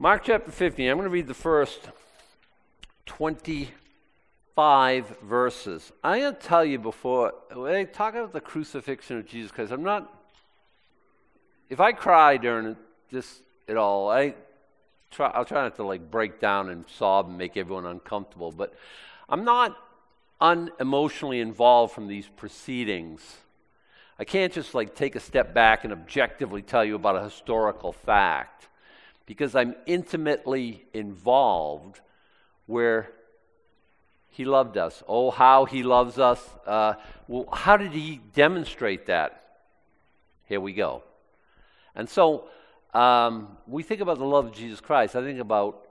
Mark chapter 15, I'm going to read the first 25 verses. I'm going to tell you before, when talk about the crucifixion of Jesus Christ, I'm not, if I cry during this at all, I try, I'll try not to like break down and sob and make everyone uncomfortable, but I'm not unemotionally involved from these proceedings. I can't just like take a step back and objectively tell you about a historical fact because I'm intimately involved where he loved us. Oh, how he loves us. Uh, well, how did he demonstrate that? Here we go. And so um, we think about the love of Jesus Christ. I think about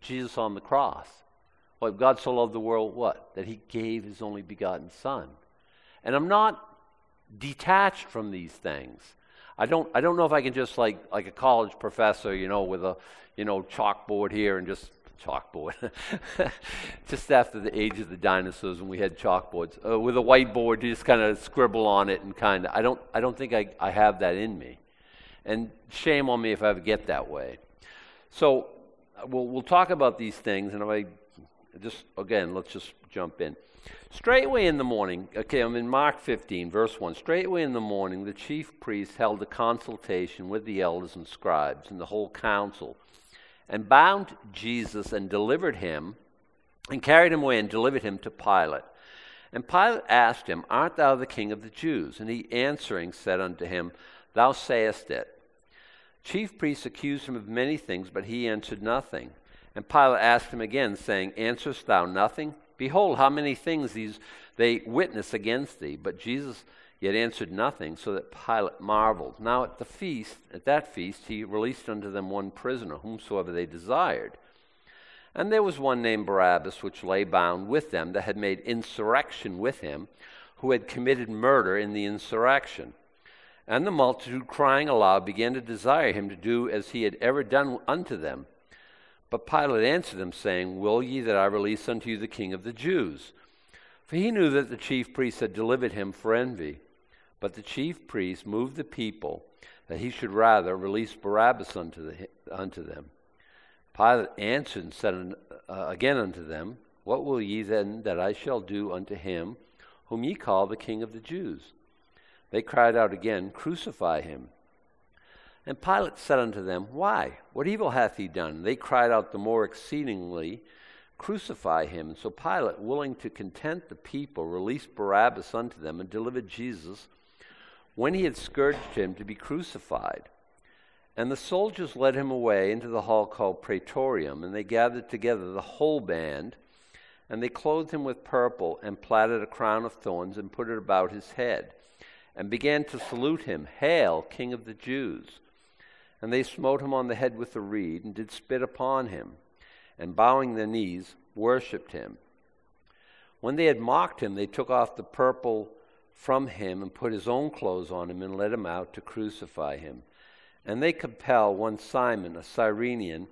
Jesus on the cross. Well, God so loved the world, what? That he gave his only begotten Son. And I'm not detached from these things. I don't, I don't know if I can just like, like a college professor, you know, with a, you know, chalkboard here and just chalkboard. just after the age of the dinosaurs when we had chalkboards, uh, with a whiteboard, you just kind of scribble on it and kind of. I don't, I don't think I, I have that in me, and shame on me if I ever get that way. So, we'll, we'll talk about these things, and I just again, let's just jump in. Straightway in the morning, okay, I'm in Mark 15, verse 1. Straightway in the morning, the chief priests held a consultation with the elders and scribes and the whole council, and bound Jesus and delivered him, and carried him away and delivered him to Pilate. And Pilate asked him, Art thou the king of the Jews? And he answering said unto him, Thou sayest it. Chief priests accused him of many things, but he answered nothing. And Pilate asked him again, saying, Answerest thou nothing? Behold, how many things these they witness against thee. But Jesus yet answered nothing, so that Pilate marveled. Now at the feast, at that feast, he released unto them one prisoner, whomsoever they desired. And there was one named Barabbas, which lay bound with them, that had made insurrection with him, who had committed murder in the insurrection. And the multitude, crying aloud, began to desire him to do as he had ever done unto them. But Pilate answered them, saying, Will ye that I release unto you the king of the Jews? For he knew that the chief priests had delivered him for envy. But the chief priests moved the people that he should rather release Barabbas unto, the, unto them. Pilate answered and said uh, again unto them, What will ye then that I shall do unto him whom ye call the king of the Jews? They cried out again, Crucify him. And Pilate said unto them, Why? What evil hath he done? They cried out the more exceedingly, Crucify him. So Pilate, willing to content the people, released Barabbas unto them and delivered Jesus, when he had scourged him, to be crucified. And the soldiers led him away into the hall called Praetorium, and they gathered together the whole band, and they clothed him with purple, and platted a crown of thorns, and put it about his head, and began to salute him, Hail, King of the Jews! And they smote him on the head with a reed, and did spit upon him, and bowing their knees, worshipped him. When they had mocked him, they took off the purple from him, and put his own clothes on him, and led him out to crucify him. And they compel one Simon, a Cyrenian,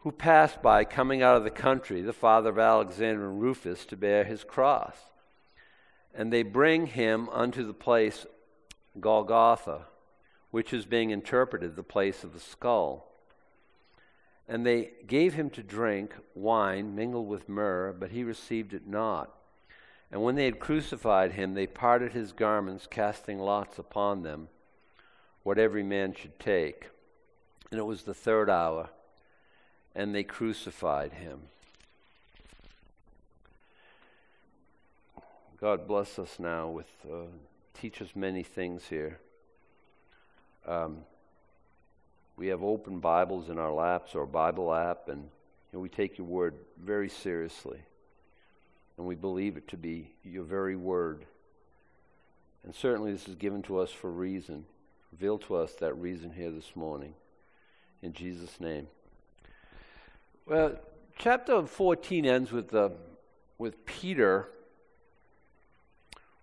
who passed by, coming out of the country, the father of Alexander and Rufus, to bear his cross. And they bring him unto the place Golgotha which is being interpreted the place of the skull. And they gave him to drink wine mingled with myrrh, but he received it not. And when they had crucified him, they parted his garments, casting lots upon them, what every man should take. And it was the third hour, and they crucified him. God bless us now with, uh, teach us many things here. Um, we have open Bibles in our laps or Bible app, and you know, we take your word very seriously. And we believe it to be your very word. And certainly this is given to us for reason. Reveal to us that reason here this morning. In Jesus' name. Well, chapter 14 ends with, the, with Peter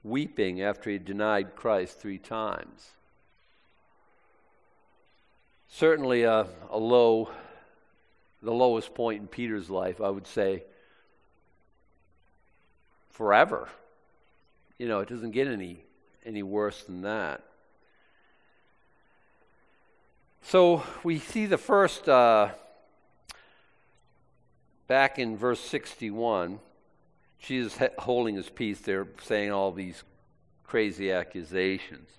weeping after he denied Christ three times certainly a, a low, the lowest point in Peter's life, I would say, forever. You know, it doesn't get any any worse than that. So we see the first, uh, back in verse 61, Jesus holding his peace. They're saying all these crazy accusations.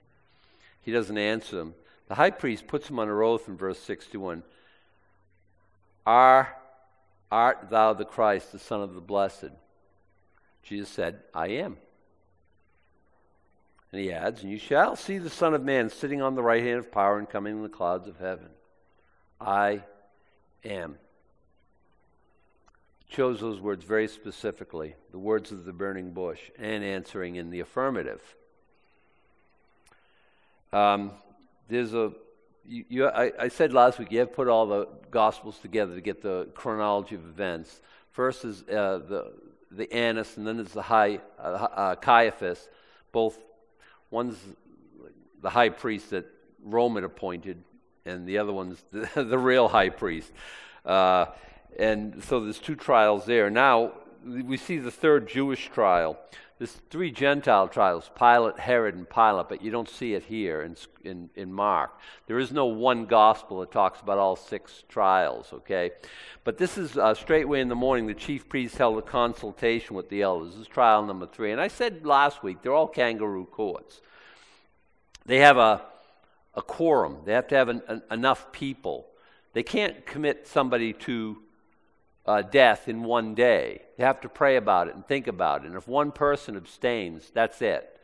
He doesn't answer them. The high priest puts him on under oath in verse 61. Are, art thou the Christ, the Son of the Blessed? Jesus said, I am. And he adds, And you shall see the Son of Man sitting on the right hand of power and coming in the clouds of heaven. I am. Chose those words very specifically, the words of the burning bush, and answering in the affirmative. Um, there's a you, you, I, I, said last week you have put all the gospels together to get the chronology of events. First is uh, the the Annas, and then there's the high uh, uh, Caiaphas. Both one's the high priest that Rome had appointed, and the other one's the, the real high priest. Uh, and so there's two trials there. Now we see the third Jewish trial. There's three Gentile trials Pilate, Herod, and Pilate, but you don't see it here in, in, in, Mark. There is no one gospel that talks about all six trials, okay? But this is uh, straightway in the morning, the chief priest held a consultation with the elders. This is trial number three. And I said last week, they're all kangaroo courts. They have a, a quorum, they have to have an, an, enough people. They can't commit somebody to uh, death in one day. You have to pray about it and think about it. And if one person abstains, that's it.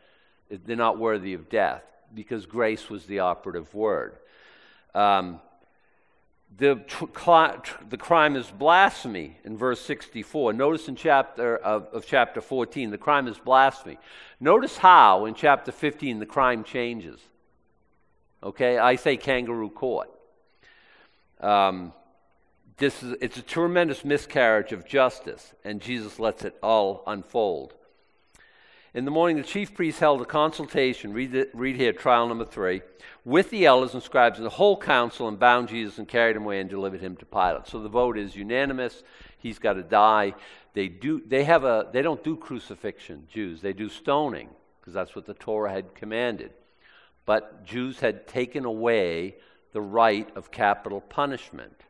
They're not worthy of death because grace was the operative word. Um, the, the crime is blasphemy in verse 64. Notice in chapter of, of chapter 14, the crime is blasphemy. Notice how in chapter 15 the crime changes. Okay, I say kangaroo court. Um, this is, it's a tremendous miscarriage of justice, and Jesus lets it all unfold. In the morning, the chief priests held a consultation, read, the, read here, trial number three, with the elders and scribes and the whole council, and bound Jesus and carried him away and delivered him to Pilate. So the vote is unanimous. He's got to die. They, do, they, have a, they don't do crucifixion, Jews. They do stoning, because that's what the Torah had commanded. But Jews had taken away the right of capital punishment.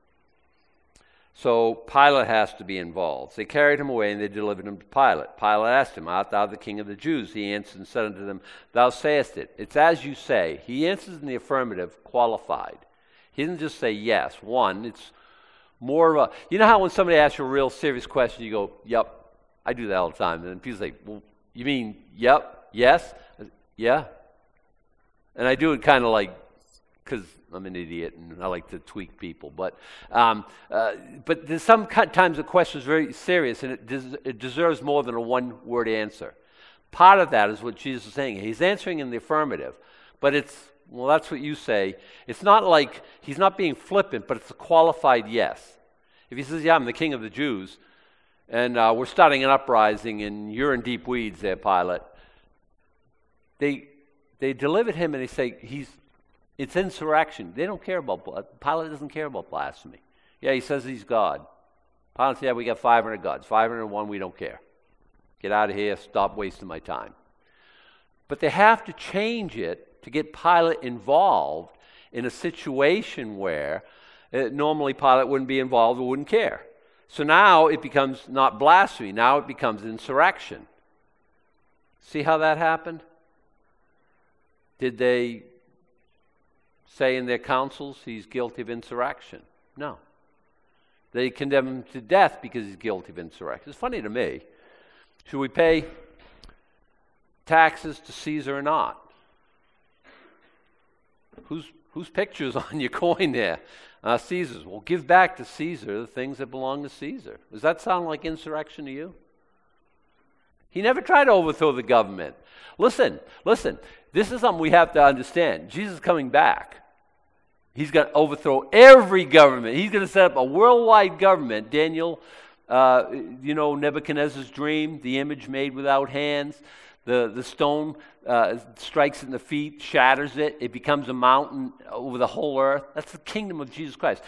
So Pilate has to be involved. They carried him away and they delivered him to Pilate. Pilate asked him, Art thou the king of the Jews? He answered and said unto them, Thou sayest it. It's as you say. He answers in the affirmative, qualified. He doesn't just say yes. One, it's more of a. You know how when somebody asks you a real serious question, you go, Yep. I do that all the time. And people say, Well, you mean, yep, yes, yeah? And I do it kind of like, because I'm an idiot and I like to tweak people. But, um, uh, but sometimes the question is very serious and it, des- it deserves more than a one word answer. Part of that is what Jesus is saying. He's answering in the affirmative, but it's, well, that's what you say. It's not like he's not being flippant, but it's a qualified yes. If he says, Yeah, I'm the king of the Jews, and uh, we're starting an uprising and you're in deep weeds there, Pilate, they, they delivered him and they say, He's it's insurrection. They don't care about, Pilate doesn't care about blasphemy. Yeah, he says he's God. Pilate says, yeah, we got 500 gods. 501, we don't care. Get out of here, stop wasting my time. But they have to change it to get Pilate involved in a situation where uh, normally Pilate wouldn't be involved or wouldn't care. So now it becomes not blasphemy, now it becomes insurrection. See how that happened? Did they say in their councils he's guilty of insurrection. No. They condemn him to death because he's guilty of insurrection. It's funny to me. Should we pay taxes to Caesar or not? Whose, whose picture's on your coin there? Uh, Caesar's. Well, give back to Caesar the things that belong to Caesar. Does that sound like insurrection to you? He never tried to overthrow the government. Listen, listen. This is something we have to understand. Jesus is coming back. He's going to overthrow every government. He's going to set up a worldwide government. Daniel, uh, you know, Nebuchadnezzar's dream, the image made without hands. The, the stone uh, strikes in the feet, shatters it. It becomes a mountain over the whole earth. That's the kingdom of Jesus Christ.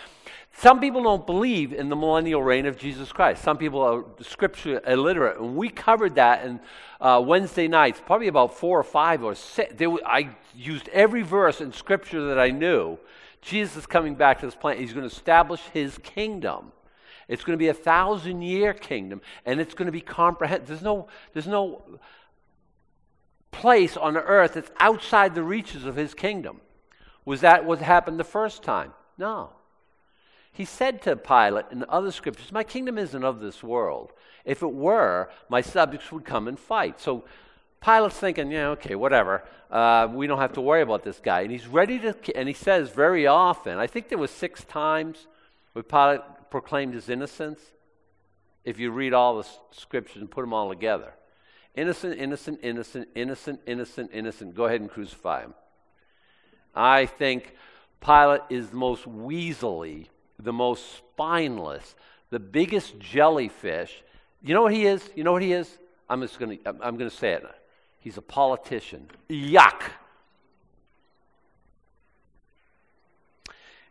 Some people don't believe in the millennial reign of Jesus Christ. Some people are scripture illiterate. And we covered that in uh, Wednesday nights, probably about four or five or six. I used every verse in scripture that I knew Jesus is coming back to this planet. He's going to establish his kingdom. It's going to be a thousand year kingdom, and it's going to be comprehensive. There's no, there's no place on the earth that's outside the reaches of his kingdom. Was that what happened the first time? No. He said to Pilate in other scriptures, My kingdom isn't of this world. If it were, my subjects would come and fight. So Pilate's thinking, yeah, okay, whatever. Uh, we don't have to worry about this guy. And he's ready to, and he says very often, I think there was six times where Pilate proclaimed his innocence. If you read all the scriptures and put them all together. Innocent, innocent, innocent, innocent, innocent, innocent. Go ahead and crucify him. I think Pilate is the most weaselly, the most spineless, the biggest jellyfish. You know what he is? You know what he is? I'm just going to I'm going to say it. He's a politician. Yuck.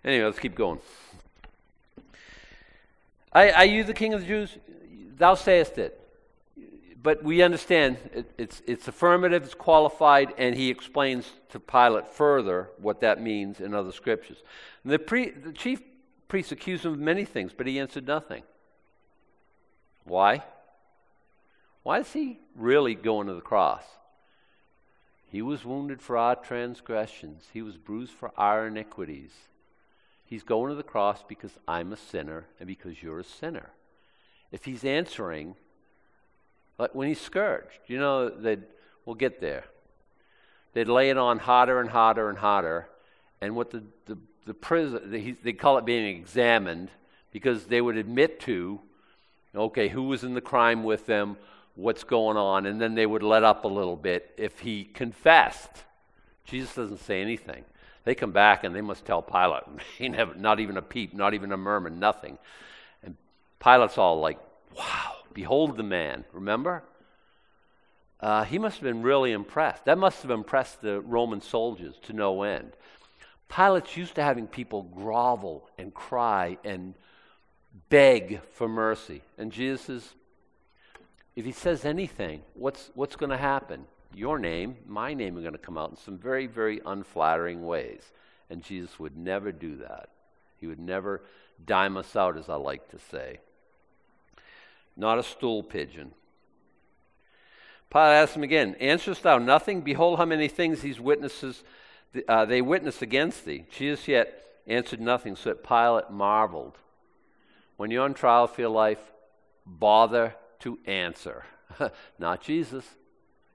Anyway, let's keep going. I, are you the king of the Jews? Thou sayest it but we understand it, it's, it's affirmative, it's qualified, and he explains to Pilate further what that means in other scriptures. The, pre, the chief priests accused him of many things, but he answered nothing. Why? Why is he really going to the cross? He was wounded for our transgressions, he was bruised for our iniquities. He's going to the cross because I'm a sinner and because you're a sinner. If he's answering, like when he's scourged, you know, they'd, we'll get there. They'd lay it on harder and harder and harder. And what the, the, the prison, they, they call it being examined because they would admit to, okay, who was in the crime with them, what's going on, and then they would let up a little bit if he confessed. Jesus doesn't say anything. They come back and they must tell Pilate. He never, not even a peep, not even a murmur, nothing. And Pilate's all like, wow. Behold the man, remember? Uh, he must have been really impressed. That must have impressed the Roman soldiers to no end. Pilate's used to having people grovel and cry and beg for mercy. And Jesus says, if he says anything, what's, what's going to happen? Your name, my name are going to come out in some very, very unflattering ways. And Jesus would never do that. He would never dime us out, as I like to say not a stool pigeon. Pilate asked him again, Answerest thou nothing? Behold, how many things these witnesses uh, they witness against thee. Jesus yet answered nothing, so that Pilate marveled. When you're on trial for your life, bother to answer. Not Jesus.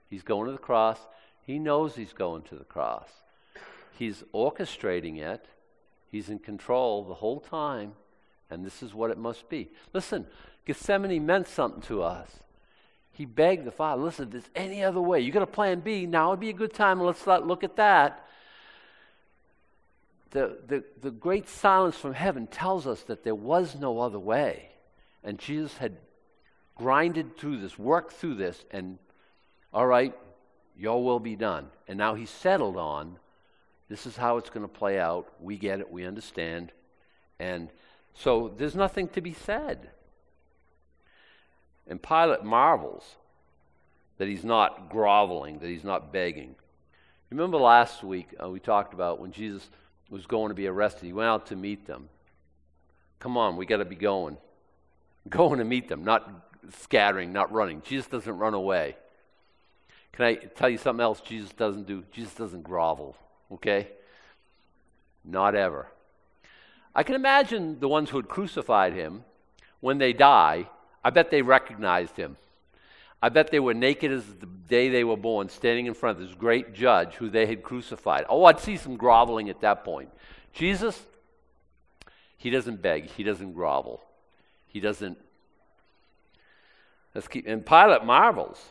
He's going to the cross. He knows he's going to the cross. He's orchestrating it. He's in control the whole time, and this is what it must be. Listen, Gethsemane meant something to us. He begged the Father, listen, if there's any other way, you got a plan B, now would be a good time, let's not look at that. The, the, the great silence from heaven tells us that there was no other way. And Jesus had grinded through this, worked through this, and all right, your will be done. And now he's settled on this is how it's going to play out. We get it, we understand. And so there's nothing to be said. And Pilate marvels that he's not groveling, that he's not begging. Remember last week uh, we talked about when Jesus was going to be arrested, he went out to meet them. Come on, we got to be going. Going to meet them, not scattering, not running. Jesus doesn't run away. Can I tell you something else Jesus doesn't do? Jesus doesn't grovel, okay? Not ever. I can imagine the ones who had crucified him, when they die, I bet they recognized him. I bet they were naked as the day they were born, standing in front of this great judge who they had crucified. Oh, I'd see some groveling at that point. Jesus, he doesn't beg, he doesn't grovel, he doesn't. Let's keep, and Pilate marvels.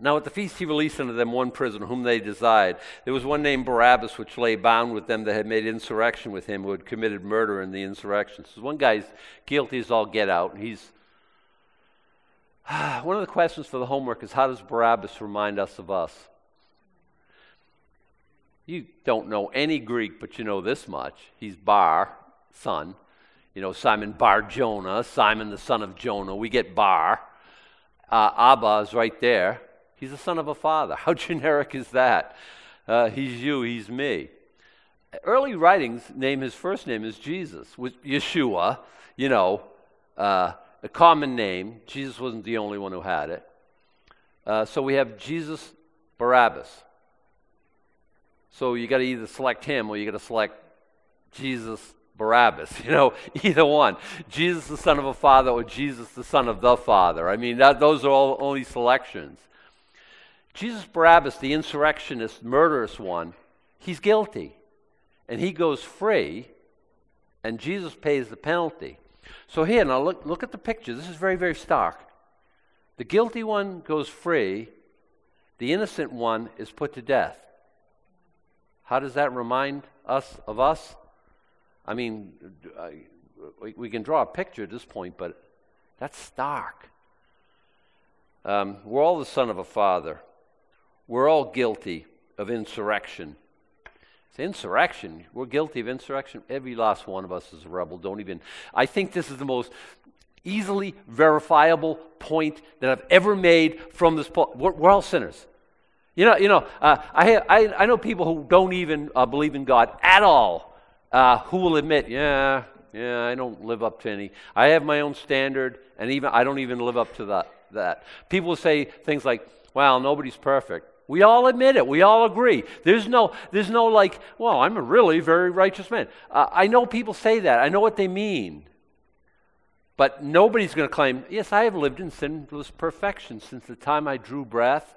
Now at the feast he released unto them one prisoner whom they desired. There was one named Barabbas which lay bound with them that had made insurrection with him, who had committed murder in the insurrection. So one guy's guilty as all get out. He's One of the questions for the homework is how does Barabbas remind us of us? You don't know any Greek, but you know this much. He's Bar, son. You know, Simon Bar Jonah, Simon the son of Jonah. We get Bar. Uh, Abba is right there. He's the son of a father. How generic is that? Uh, he's you, he's me. early writings name his first name as Jesus, with Yeshua, you know, uh, a common name. Jesus wasn't the only one who had it. Uh, so we have Jesus Barabbas. So you got to either select him or you got to select Jesus Barabbas, you know, either one. Jesus the son of a father or Jesus the son of the father. I mean, that, those are all only selections. Jesus Barabbas, the insurrectionist, murderous one, he's guilty. And he goes free, and Jesus pays the penalty. So here, now look, look at the picture. This is very, very stark. The guilty one goes free, the innocent one is put to death. How does that remind us of us? I mean, we can draw a picture at this point, but that's stark. Um, we're all the son of a father. We're all guilty of insurrection. It's insurrection. We're guilty of insurrection. Every last one of us is a rebel. Don't even. I think this is the most easily verifiable point that I've ever made from this. Po- we're, we're all sinners. You know, you know. Uh, I, I, I know people who don't even uh, believe in God at all, uh, who will admit, yeah, yeah, I don't live up to any. I have my own standard, and even I don't even live up to that. That people say things like, "Well, nobody's perfect." We all admit it. We all agree. There's no, there's no like, well, I'm a really very righteous man. Uh, I know people say that. I know what they mean. But nobody's going to claim, yes, I have lived in sinless perfection since the time I drew breath.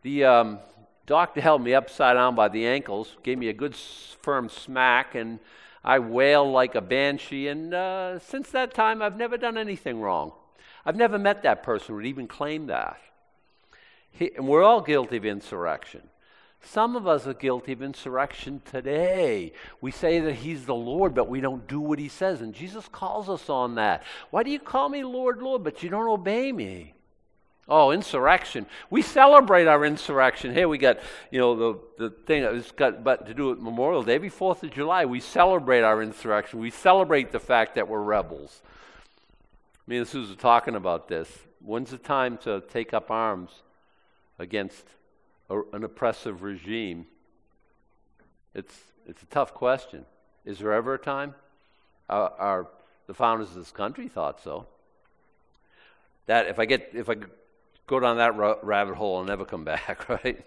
The um, doctor held me upside down by the ankles, gave me a good firm smack, and I wailed like a banshee. And uh, since that time, I've never done anything wrong. I've never met that person who would even claim that. He, and we're all guilty of insurrection. Some of us are guilty of insurrection today. We say that He's the Lord, but we don't do what He says. And Jesus calls us on that. Why do you call me Lord, Lord, but you don't obey me? Oh, insurrection. We celebrate our insurrection. Here we got, you know, the, the thing that's got but to do with Memorial Day. Every 4th of July, we celebrate our insurrection. We celebrate the fact that we're rebels. Me and Susan are talking about this. When's the time to take up arms against a, an oppressive regime? It's, it's a tough question. Is there ever a time? Our, our, the founders of this country thought so. That if I get if I go down that rabbit hole and never come back, right?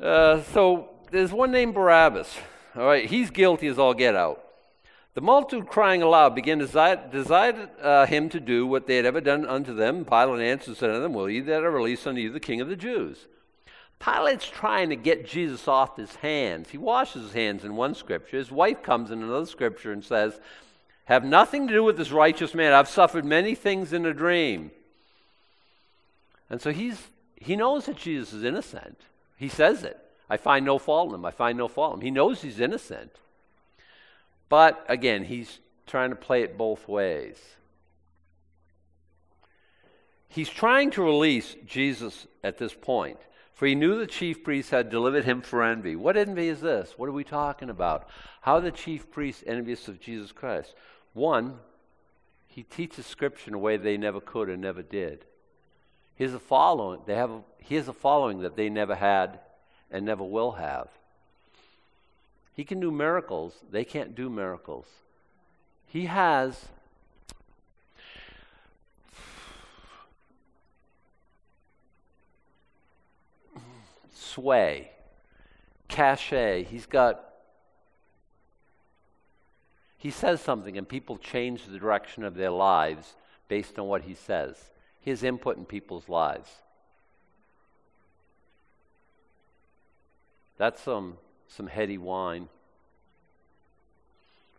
Uh, so there's one named Barabbas. All right, he's guilty as all get out. The multitude crying aloud began to desire, uh, him to do what they had ever done unto them. Pilate answered and said unto them, Will ye that are released unto you the king of the Jews? Pilate's trying to get Jesus off his hands. He washes his hands in one scripture. His wife comes in another scripture and says, Have nothing to do with this righteous man. I've suffered many things in a dream. And so he's, he knows that Jesus is innocent. He says it. I find no fault in him. I find no fault in him. He knows he's innocent. But again, he's trying to play it both ways. He's trying to release Jesus at this point, for he knew the chief priests had delivered him for envy. What envy is this? What are we talking about? How are the chief priests envious of Jesus Christ? One, he teaches Scripture in a way they never could and never did. He has a following. They have. A, he has a following that they never had and never will have. He can do miracles. They can't do miracles. He has sway, cachet. He's got he says something and people change the direction of their lives based on what he says his input in people's lives. That's some, some heady wine.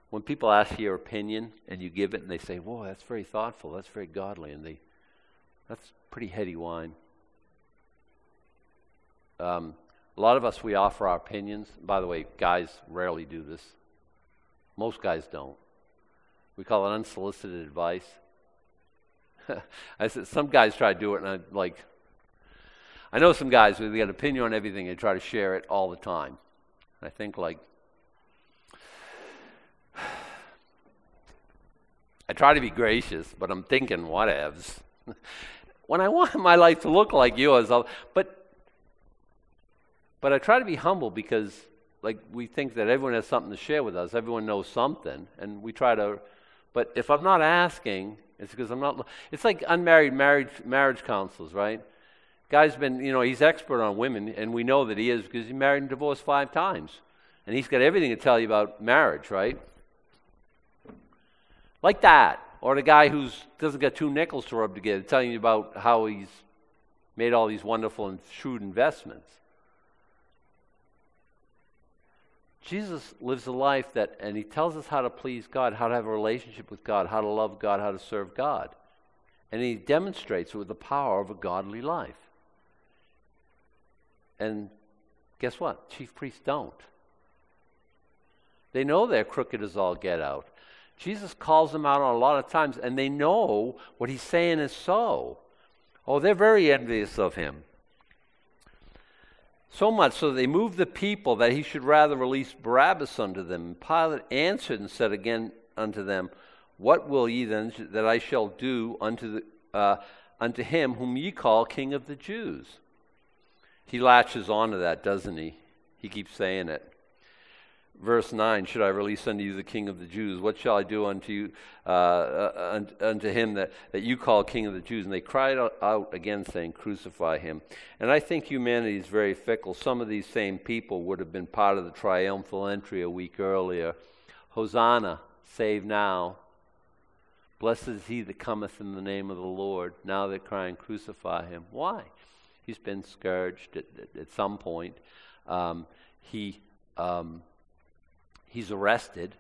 When people ask you your opinion and you give it and they say, Whoa, that's very thoughtful, that's very godly, and they, that's pretty heady wine. Um, a lot of us, we offer our opinions. By the way, guys rarely do this. Most guys don't. We call it unsolicited advice. I said, some guys try to do it, and I'm like, I know some guys who got an opinion on everything and try to share it all the time. I think like, I try to be gracious, but I'm thinking whatevs. when I want my life to look like yours, I'll, but but I try to be humble because like we think that everyone has something to share with us. Everyone knows something, and we try to. But if I'm not asking, it's because I'm not. It's like unmarried marriage marriage counselors, right? Guy's been, you know, he's expert on women, and we know that he is because he married and divorced five times, and he's got everything to tell you about marriage, right? Like that, or the guy who doesn't get two nickels to rub together, telling you about how he's made all these wonderful and shrewd investments. Jesus lives a life that, and he tells us how to please God, how to have a relationship with God, how to love God, how to serve God. And he demonstrates it with the power of a godly life. And guess what? Chief priests don't. They know they're crooked as all get out. Jesus calls them out on a lot of times, and they know what he's saying is so. Oh, they're very envious of him. So much so they moved the people that he should rather release Barabbas unto them. Pilate answered and said again unto them, What will ye then that I shall do unto, the, uh, unto him whom ye call King of the Jews? He latches on to that, doesn't he? He keeps saying it. Verse 9 should i release unto you the king of the jews? What shall i do unto you uh, uh, unto him that, that you call king of the jews? And they cried out again saying crucify him. And i think humanity is very fickle. Some of these same people would have been part of the triumphal entry a week earlier. Hosanna save now. Blessed is he that cometh in the name of the lord. Now they're crying crucify him. Why he's been scourged at, at, at some point um, he um, he's arrested.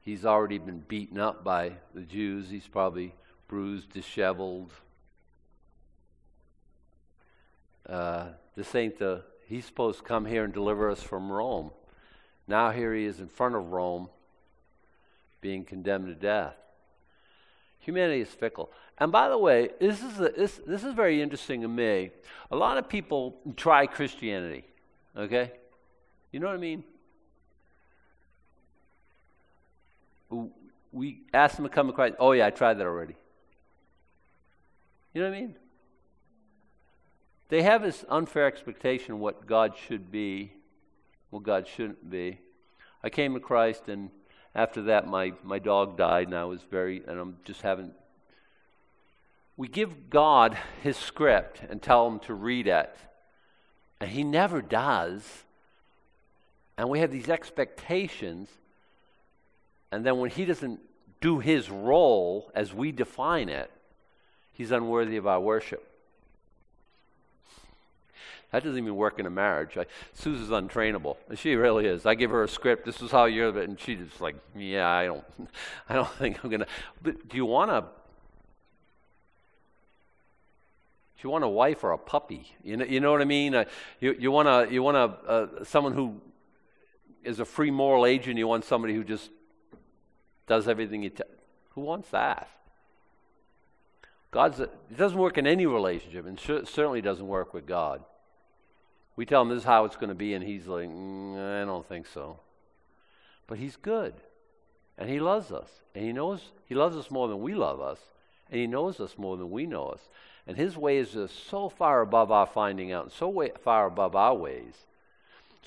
He's already been beaten up by the Jews. He's probably bruised, disheveled. Uh, this ain't the, he's supposed to come here and deliver us from Rome. Now here he is in front of Rome being condemned to death. Humanity is fickle. And by the way, this is, a, this, this is very interesting to me. A lot of people try Christianity, okay? You know what I mean? we ask them to come to Christ. Oh, yeah, I tried that already. You know what I mean? They have this unfair expectation of what God should be, what God shouldn't be. I came to Christ, and after that, my, my dog died, and I was very, and I'm just having. We give God his script and tell him to read it, and he never does. And we have these expectations and then when he doesn't do his role as we define it, he's unworthy of our worship. That doesn't even work in a marriage. I, Susan's untrainable. She really is. I give her a script. This is how you're, and she's just like, yeah, I don't, I don't think I'm gonna. But do you want a? You want a wife or a puppy? You know, you know what I mean. Uh, you you want a you want a uh, someone who is a free moral agent. You want somebody who just does everything you tell. Who wants that? God's it doesn't work in any relationship, and certainly doesn't work with God. We tell him this is how it's going to be, and he's like, mm, I don't think so. But he's good, and he loves us, and he knows he loves us more than we love us, and he knows us more than we know us. And his ways are so far above our finding out, and so way, far above our ways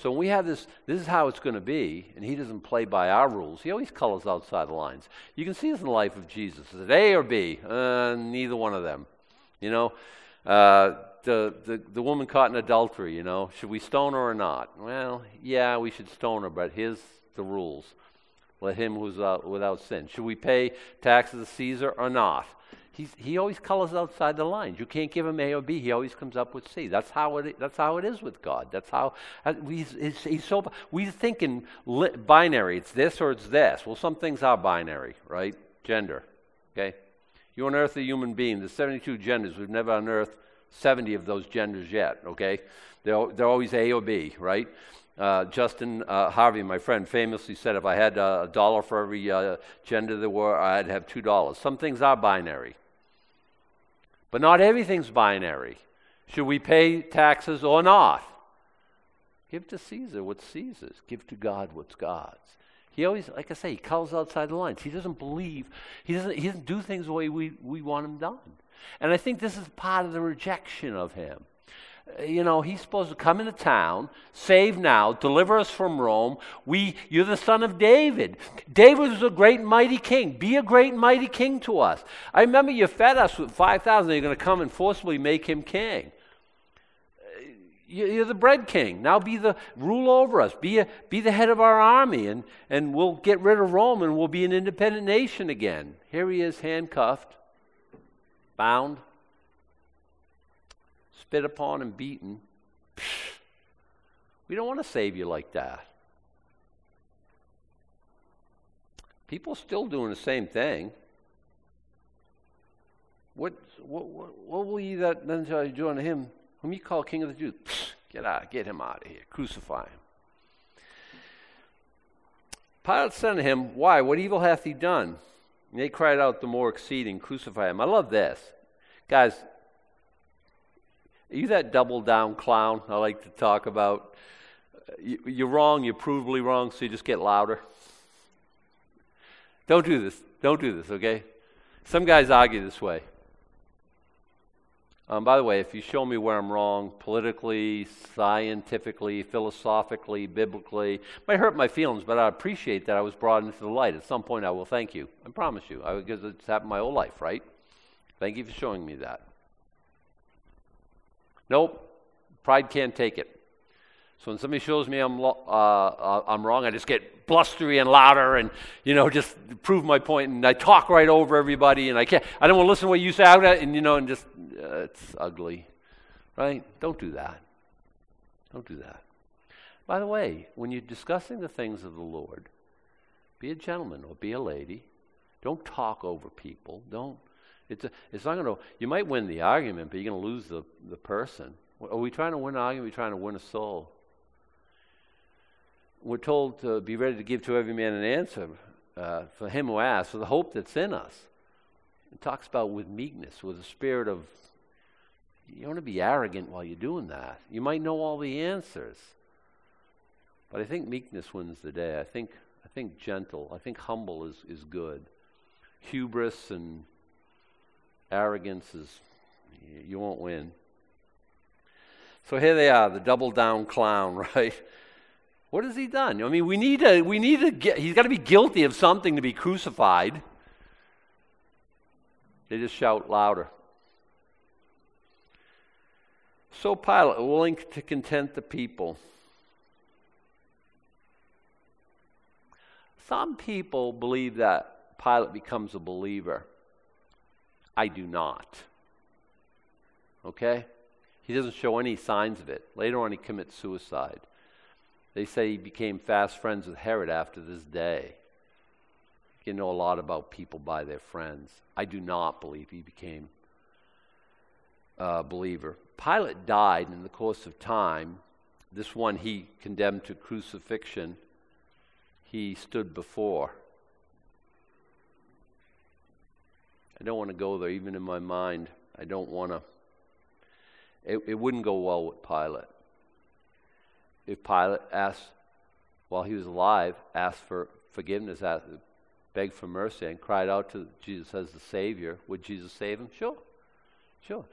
so when we have this, this is how it's going to be, and he doesn't play by our rules. He always colors outside the lines. You can see this in the life of Jesus. Is it A or B? Uh, neither one of them. You know, uh, the, the, the woman caught in adultery, you know, should we stone her or not? Well, yeah, we should stone her, but here's the rules. Let him who's uh, without sin. Should we pay taxes to Caesar or not? He's, he always colors outside the lines. You can't give him A or B. He always comes up with C. That's how it. That's how it is with God. That's how he's, he's, so. We think in li- binary. It's this or it's this. Well, some things are binary, right? Gender. Okay. You unearth a human being. There's 72 genders. We've never unearthed 70 of those genders yet. Okay. They're, they're always A or B, right? Uh, Justin uh, Harvey, my friend, famously said, "If I had a dollar for every uh, gender there were, I'd have two dollars." Some things are binary. But not everything's binary. Should we pay taxes or not? Give to Caesar what's Caesar's. Give to God what's God's. He always, like I say, he calls outside the lines. He doesn't believe, he doesn't, he doesn't do things the way we, we want him done. And I think this is part of the rejection of him. Uh, you know, he's supposed to come into town, save now, deliver us from Rome. We, you're the son of David. David was a great mighty king. Be a great mighty king to us. I remember you fed us with 5,000. You're going to come and forcibly make him king. Uh, you're the bread king. Now be the rule over us. Be, a, be the head of our army, and, and we'll get rid of Rome and we'll be an independent nation again. Here he is, handcuffed, bound spit upon and beaten. We don't want to save you like that. People still doing the same thing. What, what, what, what will ye that then shall you do unto him whom you call king of the Jews? Get out, get him out of here. Crucify him. Pilate said to him, Why? What evil hath he done? And they cried out the more exceeding, Crucify him. I love this. Guys, are you that double down clown I like to talk about? You're wrong, you're provably wrong, so you just get louder. Don't do this. Don't do this, okay? Some guys argue this way. Um, by the way, if you show me where I'm wrong, politically, scientifically, philosophically, biblically, it might hurt my feelings, but I appreciate that I was brought into the light. At some point, I will thank you. I promise you, because it's happened my whole life, right? Thank you for showing me that. Nope, pride can't take it. So when somebody shows me I'm, uh, uh, I'm wrong, I just get blustery and louder and, you know, just prove my point. And I talk right over everybody and I can't, I don't want to listen to what you say. And, you know, and just, uh, it's ugly, right? Don't do that. Don't do that. By the way, when you're discussing the things of the Lord, be a gentleman or be a lady. Don't talk over people. Don't it's, it's not going to, you might win the argument, but you're going to lose the, the person. Are we trying to win an argument? Are we trying to win a soul? We're told to be ready to give to every man an answer uh, for him who asks, for the hope that's in us. It talks about with meekness, with a spirit of, you don't want to be arrogant while you're doing that. You might know all the answers. But I think meekness wins the day. I think, I think gentle, I think humble is, is good. Hubris and arrogance is, you won't win. So here they are, the double down clown, right? What has he done? I mean, we need to, we need to get, he's got to be guilty of something to be crucified. They just shout louder. So Pilate, willing to content the people. Some people believe that Pilate becomes a believer. I do not. Okay? He doesn't show any signs of it. Later on, he commits suicide. They say he became fast friends with Herod after this day. You know a lot about people by their friends. I do not believe he became a believer. Pilate died in the course of time. This one he condemned to crucifixion, he stood before. I don't want to go there, even in my mind. I don't want to. It, it wouldn't go well with Pilate. If Pilate asked, while he was alive, asked for forgiveness, asked, begged for mercy, and cried out to Jesus as the Savior, would Jesus save him? Sure. Sure.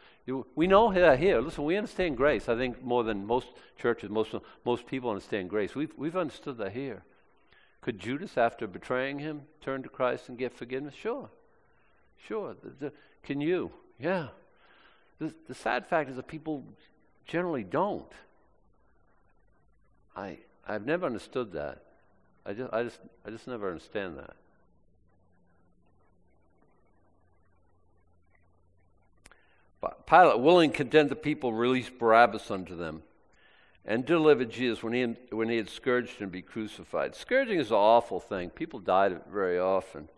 We know here. Listen, we understand grace. I think more than most churches, most, most people understand grace. We've, we've understood that here. Could Judas, after betraying him, turn to Christ and get forgiveness? Sure. Sure. The, the, can you? Yeah. The, the sad fact is that people generally don't. I, I've never understood that. I just, I, just, I just never understand that. But Pilate, willing to condemn the people, released Barabbas unto them and delivered Jesus when he, when he had scourged to be crucified. Scourging is an awful thing. People died very often.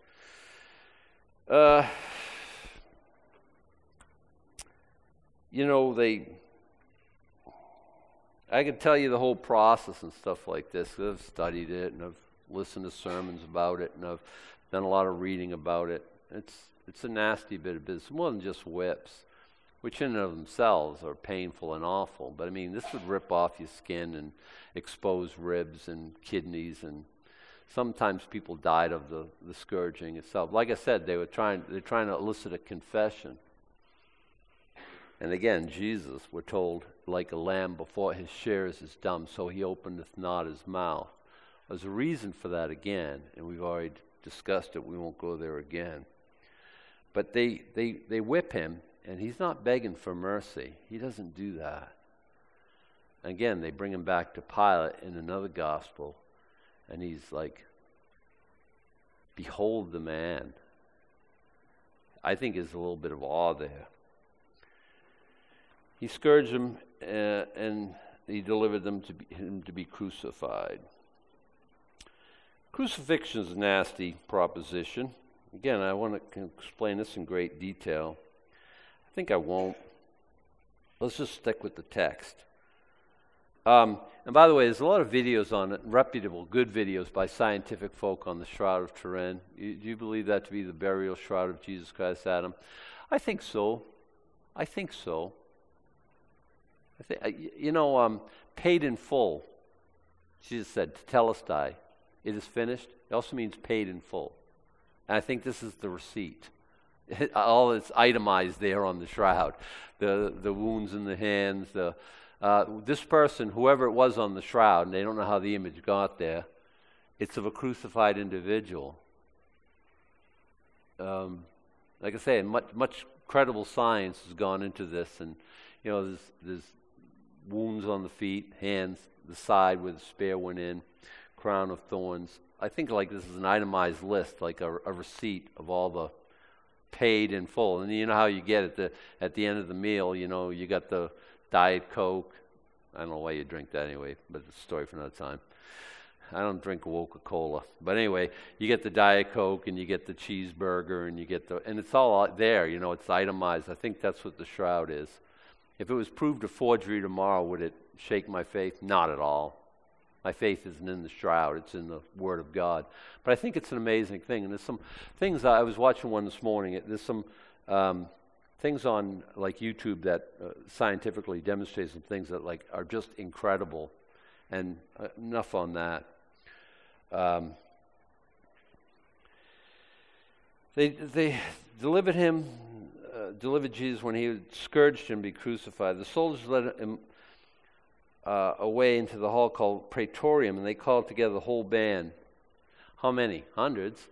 Uh, you know, they. I can tell you the whole process and stuff like this. I've studied it and I've listened to sermons about it and I've done a lot of reading about it. It's it's a nasty bit of business, more than just whips, which in and of themselves are painful and awful. But I mean, this would rip off your skin and expose ribs and kidneys and sometimes people died of the, the scourging itself. Like I said, they were trying they're trying to elicit a confession. And again, Jesus, we're told, like a lamb before his shears is dumb, so he openeth not his mouth. There's a reason for that again, and we've already discussed it. We won't go there again. But they, they, they whip him, and he's not begging for mercy. He doesn't do that. Again, they bring him back to Pilate in another gospel, and he's like, Behold the man. I think there's a little bit of awe there. He scourged them uh, and he delivered them to be, him to be crucified. Crucifixion is a nasty proposition. Again, I want to explain this in great detail. I think I won't. Let's just stick with the text. Um, and by the way, there's a lot of videos on it, reputable, good videos by scientific folk on the Shroud of Turin. You, do you believe that to be the burial shroud of Jesus Christ, Adam? I think so. I think so. I you know, um, paid in full. Jesus said, "Tetelestai, it is finished." It also means paid in full. And I think this is the receipt. all it's itemized there on the shroud, the the wounds in the hands, the uh, this person, whoever it was on the shroud, and they don't know how the image got there, it's of a crucified individual. Um, like I say, much much credible science has gone into this, and you know, there's there's wounds on the feet, hands, the side where the spear went in, crown of thorns. I think like this is an itemized list, like a, a receipt of all the paid in full. And you know how you get at the at the end of the meal, you know, you got the diet coke. I don't know why you drink that anyway, but it's a story for another time. I don't drink Coca Cola, but anyway, you get the diet coke and you get the cheeseburger and you get the and it's all there. You know, it's itemized. I think that's what the shroud is. If it was proved a forgery tomorrow, would it shake my faith? Not at all. My faith isn't in the shroud, it's in the Word of God. But I think it's an amazing thing. And there's some things, I was watching one this morning, there's some um, things on like YouTube that uh, scientifically demonstrate some things that like are just incredible. And uh, enough on that. Um, they, they delivered him delivered Jesus when he scourged him be crucified. The soldiers led him uh, away into the hall called Praetorium, and they called together the whole band. How many? Hundreds.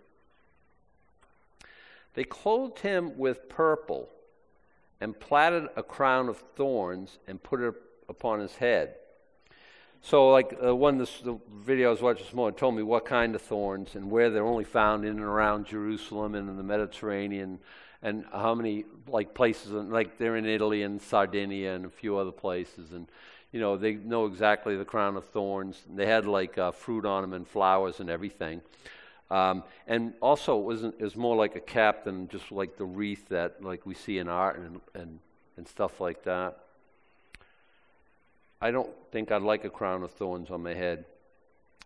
They clothed him with purple and platted a crown of thorns and put it upon his head. So, like uh, one the video I was watching this morning told me what kind of thorns and where they're only found in and around Jerusalem and in the Mediterranean and how many like places like they're in Italy and Sardinia and a few other places. And you know they know exactly the crown of thorns. They had like uh, fruit on them and flowers and everything um, and also it was, it was more like a cap than just like the wreath that like we see in art and, and, and stuff like that I don't think I'd like a crown of thorns on my head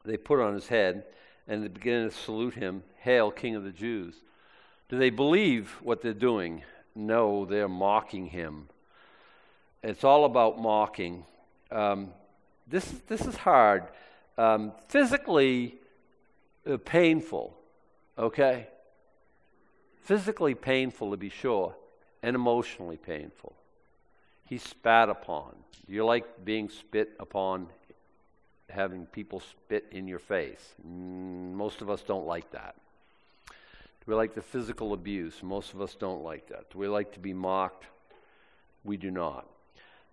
they put on his head and they began to salute him hail king of the Jews do they believe what they're doing? No, they're mocking him. It's all about mocking. Um, this, this is hard. Um, physically painful, okay? Physically painful to be sure, and emotionally painful. He spat upon. Do you like being spit upon, having people spit in your face. Mm, most of us don't like that. Do we like the physical abuse? Most of us don't like that. Do we like to be mocked? We do not.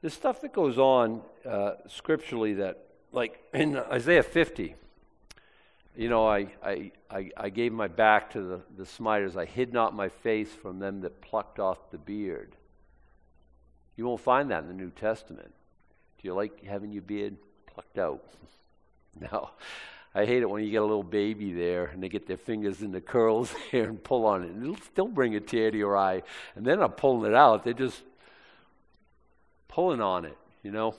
There's stuff that goes on uh, scripturally that, like in Isaiah 50, you know, I, I, I, I, gave my back to the, the smiters. I hid not my face from them that plucked off the beard. You won't find that in the New Testament. Do you like having your beard plucked out? no. I hate it when you get a little baby there and they get their fingers in the curls there and pull on it. And it'll still bring a tear to your eye. And they're not pulling it out, they're just pulling on it, you know.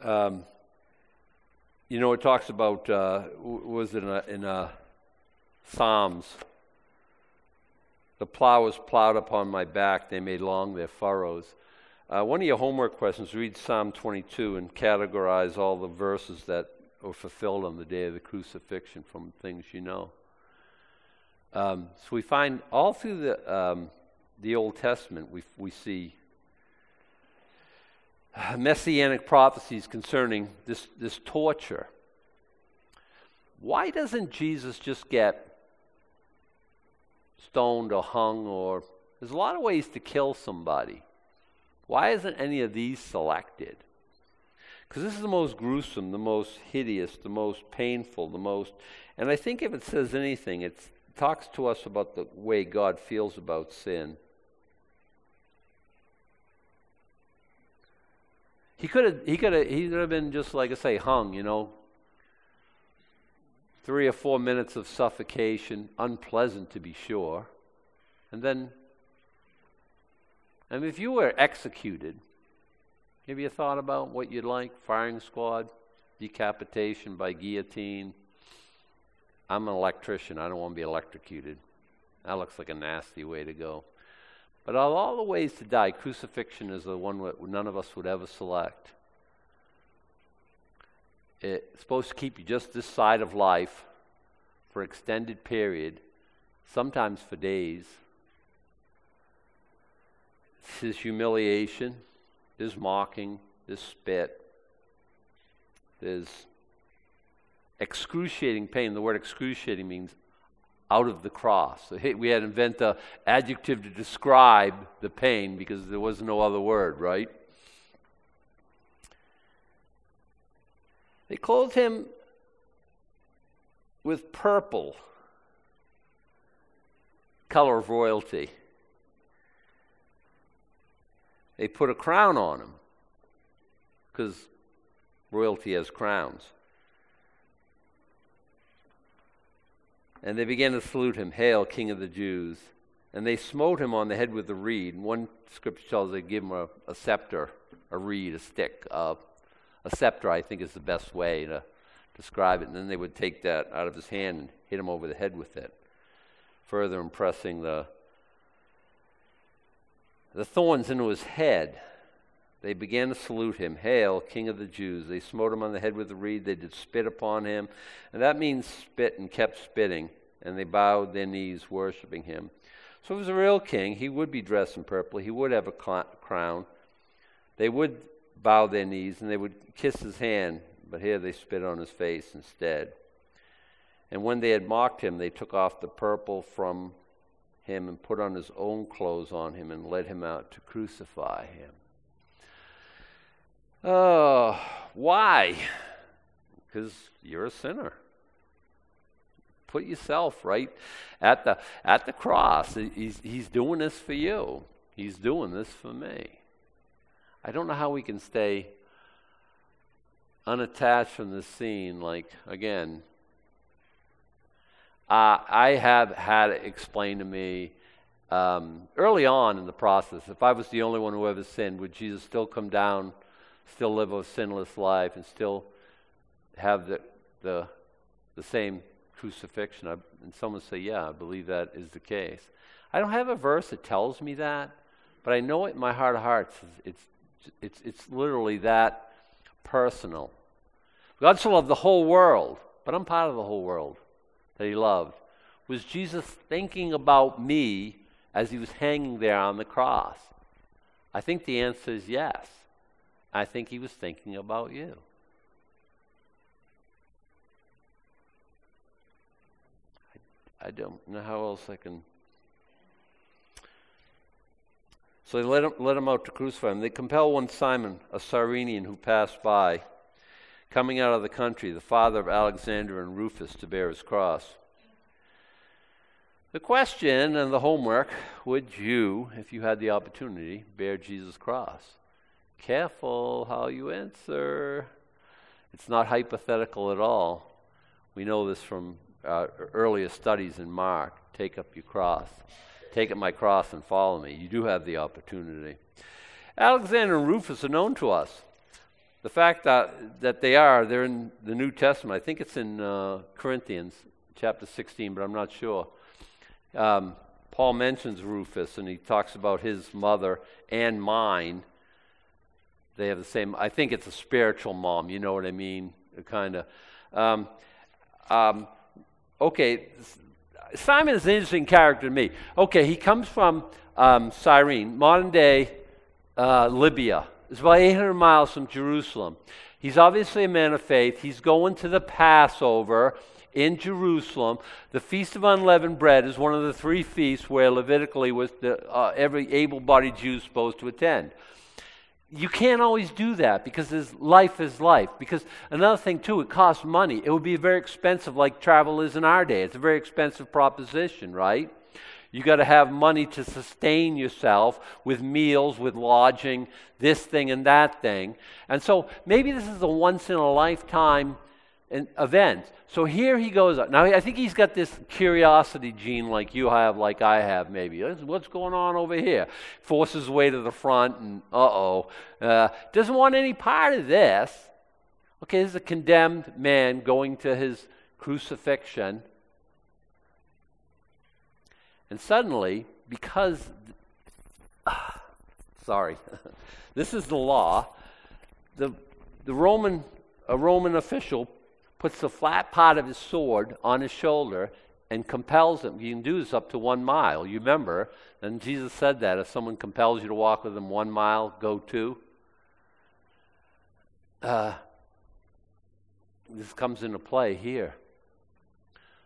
Um, you know, it talks about, uh, was it in, a, in a Psalms? The plow was plowed upon my back, they made long their furrows. Uh, one of your homework questions read Psalm 22 and categorize all the verses that or fulfilled on the day of the crucifixion from things you know. Um, so we find all through the, um, the Old Testament, we, we see messianic prophecies concerning this, this torture. Why doesn't Jesus just get stoned or hung or there's a lot of ways to kill somebody. Why isn't any of these selected? Because this is the most gruesome, the most hideous, the most painful, the most. And I think if it says anything, it talks to us about the way God feels about sin. He could have he could have he could have been just like I say, hung, you know. Three or four minutes of suffocation, unpleasant to be sure. And then I mean if you were executed, have you thought about what you'd like? Firing squad, decapitation by guillotine. I'm an electrician. I don't want to be electrocuted. That looks like a nasty way to go. But of all the ways to die, crucifixion is the one that none of us would ever select. It's supposed to keep you just this side of life for extended period, sometimes for days. This is humiliation, there's mocking, there's spit, there's excruciating pain. The word excruciating means out of the cross. We had to invent an adjective to describe the pain because there was no other word, right? They clothed him with purple, color of royalty. They put a crown on him because royalty has crowns. And they began to salute him, Hail, King of the Jews. And they smote him on the head with a reed. And one scripture tells they give him a, a scepter, a reed, a stick. Uh, a scepter, I think, is the best way to describe it. And then they would take that out of his hand and hit him over the head with it, further impressing the, the thorns into his head. They began to salute him, Hail, King of the Jews. They smote him on the head with a reed. They did spit upon him. And that means spit and kept spitting. And they bowed their knees, worshiping him. So if he was a real king, he would be dressed in purple. He would have a crown. They would bow their knees and they would kiss his hand. But here they spit on his face instead. And when they had mocked him, they took off the purple from him and put on his own clothes on him and led him out to crucify him. Oh, why? Because you're a sinner. Put yourself right at the at the cross. He's, he's doing this for you. He's doing this for me. I don't know how we can stay unattached from the scene. Like again, uh, I have had it explained to me um, early on in the process. If I was the only one who ever sinned, would Jesus still come down? Still live a sinless life and still have the, the, the same crucifixion. I, and someone say, yeah, I believe that is the case. I don't have a verse that tells me that, but I know it in my heart of hearts. It's, it's, it's literally that personal. God so loved the whole world, but I'm part of the whole world that He loved. Was Jesus thinking about me as He was hanging there on the cross? I think the answer is yes. I think he was thinking about you. I, I don't know how else I can. So they let him, let him out to crucify him. They compel one Simon, a Cyrenian who passed by, coming out of the country, the father of Alexander and Rufus, to bear his cross. The question and the homework would you, if you had the opportunity, bear Jesus' cross? Careful how you answer. It's not hypothetical at all. We know this from uh, earlier studies in Mark. Take up your cross. Take up my cross and follow me. You do have the opportunity. Alexander and Rufus are known to us. The fact that, that they are, they're in the New Testament. I think it's in uh, Corinthians chapter 16, but I'm not sure. Um, Paul mentions Rufus and he talks about his mother and mine they have the same. I think it's a spiritual mom. You know what I mean? Kind of. Um, um, okay, Simon is an interesting character to me. Okay, he comes from um, Cyrene, modern day uh, Libya. It's about 800 miles from Jerusalem. He's obviously a man of faith. He's going to the Passover in Jerusalem. The Feast of Unleavened Bread is one of the three feasts where Levitically was the, uh, every able-bodied Jew supposed to attend. You can't always do that because life is life. Because another thing too, it costs money. It would be very expensive, like travel is in our day. It's a very expensive proposition, right? You got to have money to sustain yourself with meals, with lodging, this thing and that thing. And so maybe this is a once in a lifetime event. So here he goes. Now I think he's got this curiosity gene like you have, like I have, maybe. What's going on over here? Forces his way to the front, and uh-oh, uh, doesn't want any part of this. Okay, this is a condemned man going to his crucifixion. And suddenly, because, sorry, this is the law, the, the Roman, a Roman official puts the flat part of his sword on his shoulder and compels him. You can do this up to one mile. You remember, and Jesus said that if someone compels you to walk with them one mile, go two. Uh, this comes into play here.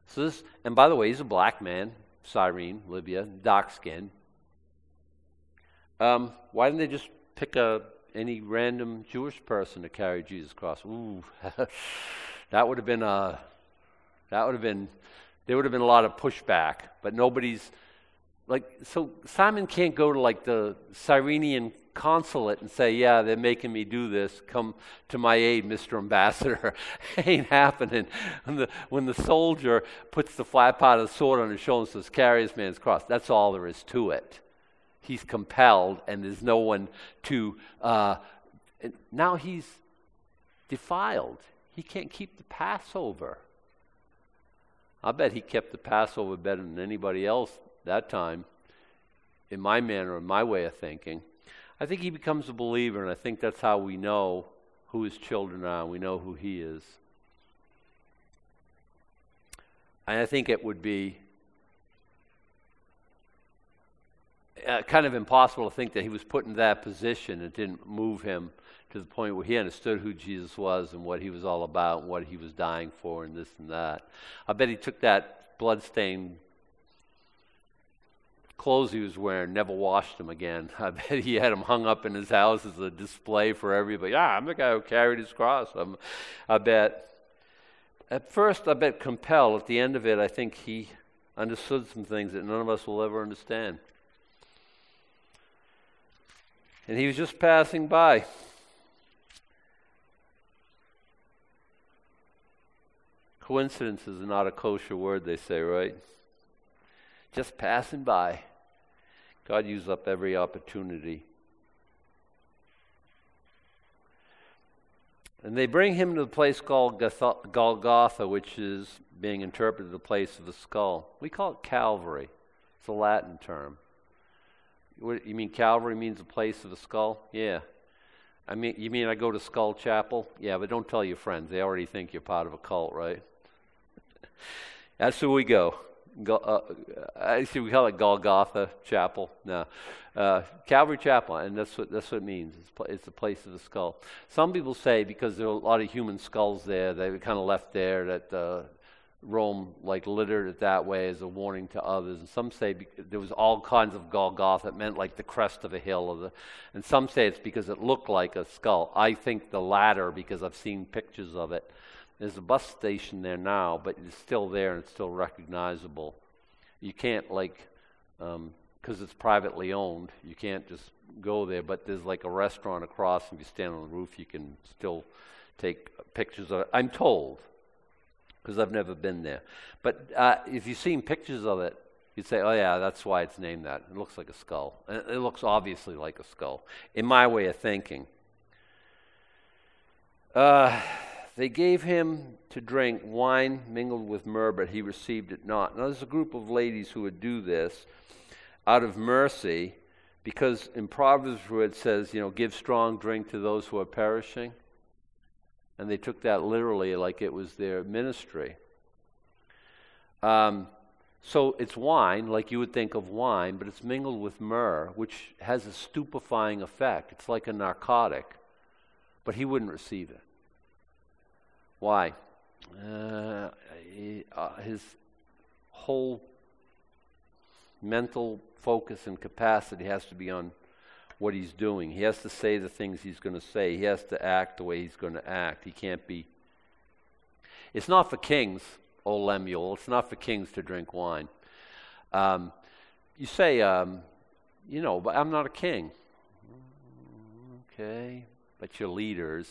So this, and by the way, he's a black man. Cyrene, Libya, dark skin. Um, why didn't they just pick a any random Jewish person to carry Jesus' cross? Ooh, that would have been a that would have been there would have been a lot of pushback, but nobody's like so Simon can't go to like the Cyrenian consulate and say, Yeah, they're making me do this. Come to my aid, Mr. Ambassador. Ain't happening. When the, when the soldier puts the flat part of the sword on his shoulder and says, Carry this man's cross, that's all there is to it. He's compelled, and there's no one to. Uh, now he's defiled. He can't keep the Passover. I bet he kept the Passover better than anybody else that time, in my manner, in my way of thinking. I think he becomes a believer, and I think that's how we know who his children are. We know who he is. And I think it would be uh, kind of impossible to think that he was put in that position. It didn't move him to the point where he understood who Jesus was and what he was all about and what he was dying for and this and that. I bet he took that bloodstained clothes he was wearing, never washed them again. I bet he had them hung up in his house as a display for everybody. Yeah, I'm the guy who carried his cross. I'm, I bet. At first, I bet compelled. At the end of it, I think he understood some things that none of us will ever understand. And he was just passing by. Coincidence is not a kosher word, they say, right? just passing by. God used up every opportunity. And they bring him to the place called Golgotha, which is being interpreted the place of the skull. We call it Calvary. It's a Latin term. What, you mean Calvary means the place of the skull? Yeah. I mean, you mean I go to Skull Chapel? Yeah, but don't tell your friends. They already think you're part of a cult, right? That's where we go uh, I see we call it Golgotha Chapel. No, uh, Calvary Chapel, and that's what that's what it means. It's, pl- it's the place of the skull. Some people say because there are a lot of human skulls there, they were kind of left there that uh, Rome like littered it that way as a warning to others. And some say there was all kinds of Golgotha. It meant like the crest of a hill, of the, and some say it's because it looked like a skull. I think the latter because I've seen pictures of it. There's a bus station there now, but it's still there and it's still recognizable. You can't like, because um, it's privately owned, you can't just go there. But there's like a restaurant across, and if you stand on the roof, you can still take pictures of it. I'm told, because I've never been there. But uh, if you've seen pictures of it, you'd say, "Oh yeah, that's why it's named that. It looks like a skull. It looks obviously like a skull." In my way of thinking. Uh, they gave him to drink wine mingled with myrrh, but he received it not. Now, there's a group of ladies who would do this out of mercy, because in Proverbs where it says, you know, give strong drink to those who are perishing. And they took that literally like it was their ministry. Um, So it's wine, like you would think of wine, but it's mingled with myrrh, which has a stupefying effect. It's like a narcotic. But he wouldn't receive it. Why? Uh, he, uh, his whole mental focus and capacity has to be on what he's doing. He has to say the things he's going to say. He has to act the way he's going to act. He can't be. It's not for kings, O Lemuel. It's not for kings to drink wine. Um, you say, um, you know, but I'm not a king. Okay, but you're leaders.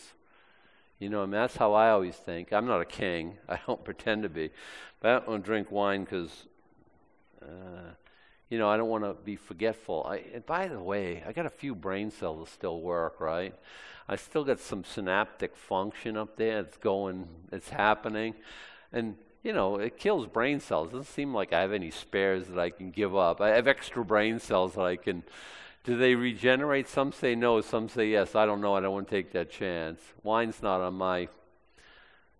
You know, mean, that's how I always think. I'm not a king. I don't pretend to be. But I don't want to drink wine because uh, you know, I don't want to be forgetful. I, and by the way, I got a few brain cells that still work, right? I still got some synaptic function up there. It's going, it's happening. And, you know, it kills brain cells. It doesn't seem like I have any spares that I can give up. I have extra brain cells that I can. Do they regenerate? Some say no, some say yes. I don't know. I don't want to take that chance. Wine's not on my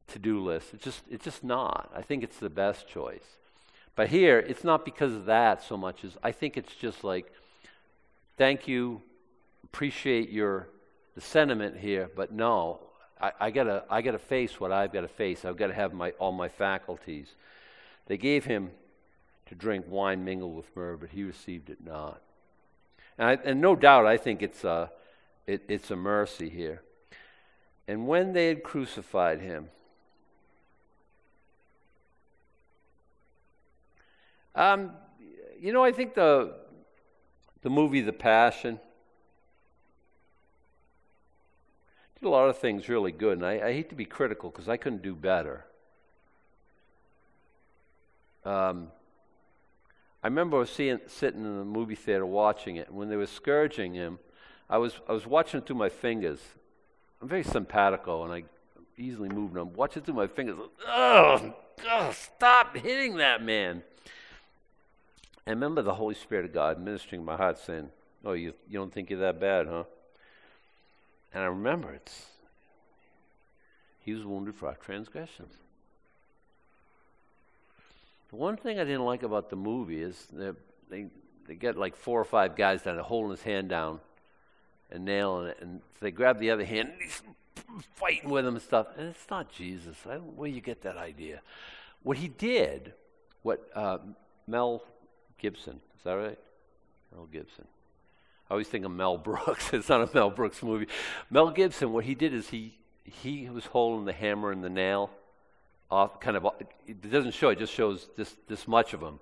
to do list. It's just, it's just not. I think it's the best choice. But here, it's not because of that so much as I think it's just like, thank you, appreciate your the sentiment here, but no, I, I gotta I gotta face what I've got to face. I've got to have my all my faculties. They gave him to drink wine mingled with myrrh, but he received it not. And, I, and no doubt, I think it's a it, it's a mercy here. And when they had crucified him, Um, you know, I think the the movie The Passion did a lot of things really good, and I, I hate to be critical because I couldn't do better. Um, I remember seeing, sitting in the movie theater watching it, when they were scourging him, I was I was watching it through my fingers. I'm very simpatico, and I easily move. I'm watching through my fingers. Oh, oh, stop hitting that man! I remember the Holy Spirit of God ministering my heart saying, Oh, you, you don't think you're that bad, huh? And I remember it's, He was wounded for our transgressions. The one thing I didn't like about the movie is they, they get like four or five guys down holding his hand down and nailing it, and they grab the other hand and he's fighting with him and stuff. And it's not Jesus. I don't, where you get that idea? What he did, what uh, Mel Gibson. Is that right? Mel Gibson. I always think of Mel Brooks. it's not a Mel Brooks movie. Mel Gibson, what he did is he he was holding the hammer and the nail off, kind of. It doesn't show. It just shows this this much of him.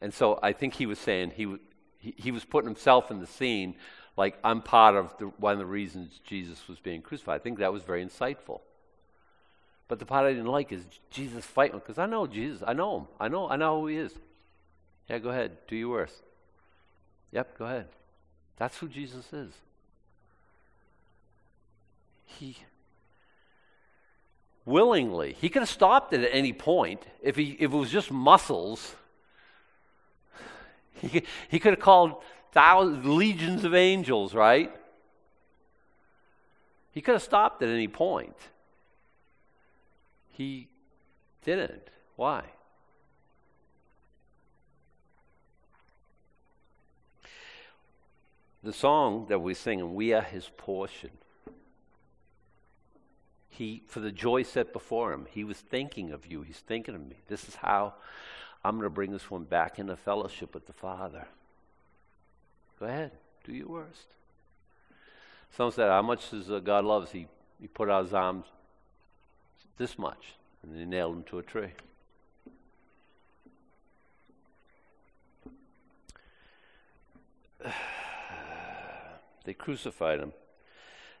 And so I think he was saying he he, was putting himself in the scene, like I'm part of the, one of the reasons Jesus was being crucified. I think that was very insightful. But the part I didn't like is Jesus fighting because I know Jesus. I know him. I know. I know who he is. Yeah, go ahead. Do your worst. Yep, go ahead. That's who Jesus is. He willingly, he could have stopped it at any point if, he, if it was just muscles. He, he could have called thousands, legions of angels, right? He could have stopped at any point. He didn't. Why? the song that we sing, we are his portion. He, for the joy set before him, he was thinking of you. He's thinking of me. This is how I'm going to bring this one back into fellowship with the Father. Go ahead, do your worst. Someone said, How much does uh, God love us? He, he put out his arms this much, and he nailed him to a tree. They crucified him.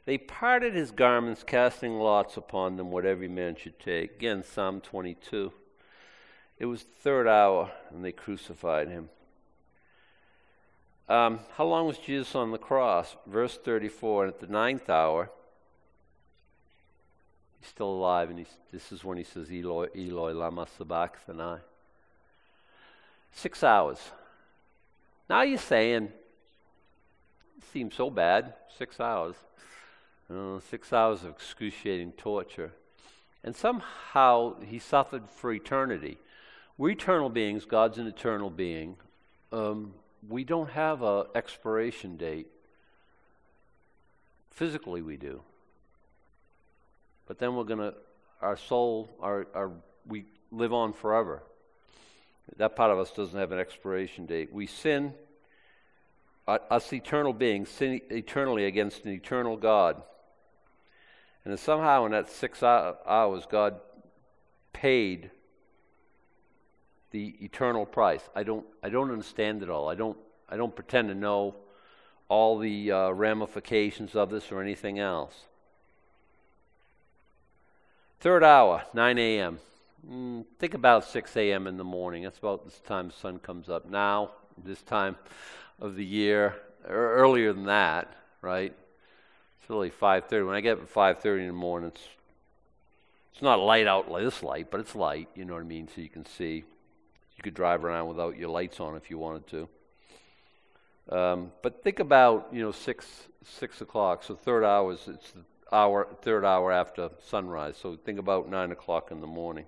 They parted his garments, casting lots upon them what every man should take. Again, Psalm 22. It was the third hour, and they crucified him. Um, how long was Jesus on the cross? Verse 34. And at the ninth hour, he's still alive, and this is when he says, Eloi, Eloi, lama sabachthani. Six hours. Now you're saying, it seems so bad. Six hours. Uh, six hours of excruciating torture. And somehow he suffered for eternity. we're eternal beings. God's an eternal being. Um, we don't have an expiration date. Physically, we do. But then we're going to, our soul, our, our, we live on forever. That part of us doesn't have an expiration date. We sin, us eternal beings, sin eternally against an eternal God. And somehow in that six hours, God paid the eternal price. I don't, I don't understand it all. I don't, I don't pretend to know all the uh, ramifications of this or anything else. Third hour, 9 a.m. Mm, think about 6 a.m. in the morning. That's about this time the sun comes up. Now, this time of the year, earlier than that, right? It's really 5:30. When I get up at 5:30 in the morning, it's it's not light out like this light, but it's light. You know what I mean? So you can see. You could drive around without your lights on if you wanted to. Um, but think about you know six six o'clock. So third hour is it's the hour third hour after sunrise. So think about nine o'clock in the morning.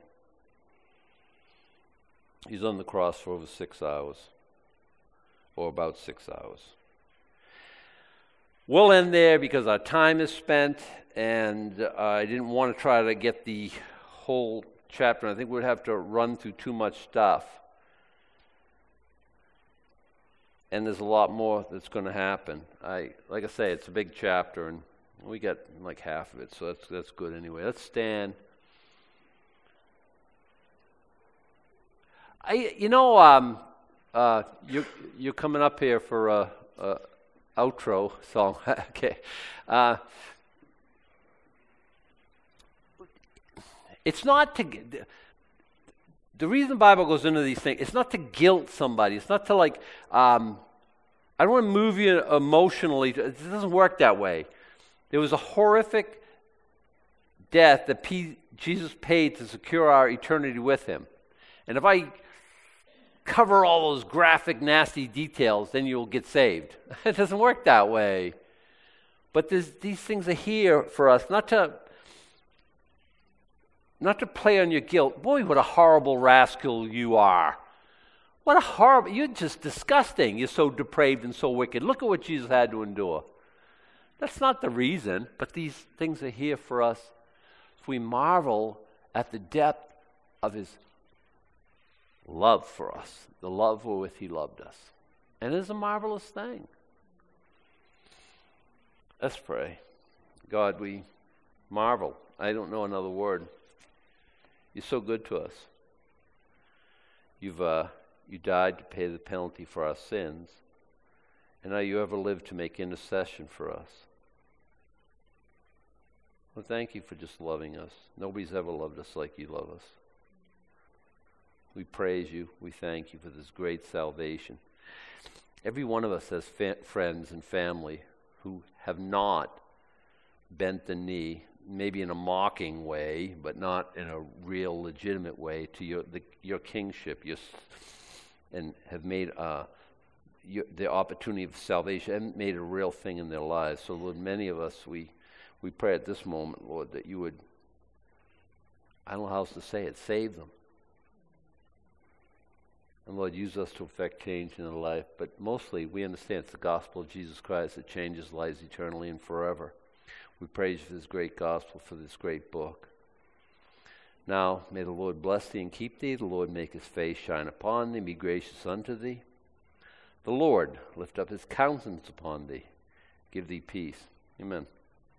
He's on the cross for over six hours, or about six hours. We'll end there because our time is spent, and uh, I didn't want to try to get the whole chapter. I think we'd have to run through too much stuff. And there's a lot more that's going to happen. I, like I say, it's a big chapter, and we got like half of it, so that's that's good anyway. Let's stand. I, you know, um, uh, you you're coming up here for a, a outro song. okay. Uh, it's not to. The reason the Bible goes into these things, it's not to guilt somebody. It's not to like. Um, I don't want to move you emotionally. It doesn't work that way. There was a horrific death that P- Jesus paid to secure our eternity with Him. And if I cover all those graphic, nasty details, then you'll get saved. it doesn't work that way. But these things are here for us, not to not to play on your guilt. Boy, what a horrible rascal you are. What a horrible, you're just disgusting. You're so depraved and so wicked. Look at what Jesus had to endure. That's not the reason, but these things are here for us. If we marvel at the depth of his love for us, the love wherewith He loved us. And it is a marvelous thing. Let's pray. God, we marvel. I don't know another word. You're so good to us. You've uh, you died to pay the penalty for our sins, and now you ever live to make intercession for us. Well, thank you for just loving us. Nobody's ever loved us like you love us. We praise you. We thank you for this great salvation. Every one of us has fa- friends and family who have not bent the knee, maybe in a mocking way, but not in a real legitimate way, to your, the, your kingship, your, and have made uh, your, the opportunity of salvation and made a real thing in their lives. So, Lord, many of us, we, we pray at this moment, Lord, that you would, I don't know how else to say it, save them and Lord, use us to effect change in their life. But mostly, we understand it's the gospel of Jesus Christ that changes lives eternally and forever. We praise for this great gospel, for this great book. Now, may the Lord bless thee and keep thee. The Lord make his face shine upon thee and be gracious unto thee. The Lord lift up his countenance upon thee, give thee peace. Amen.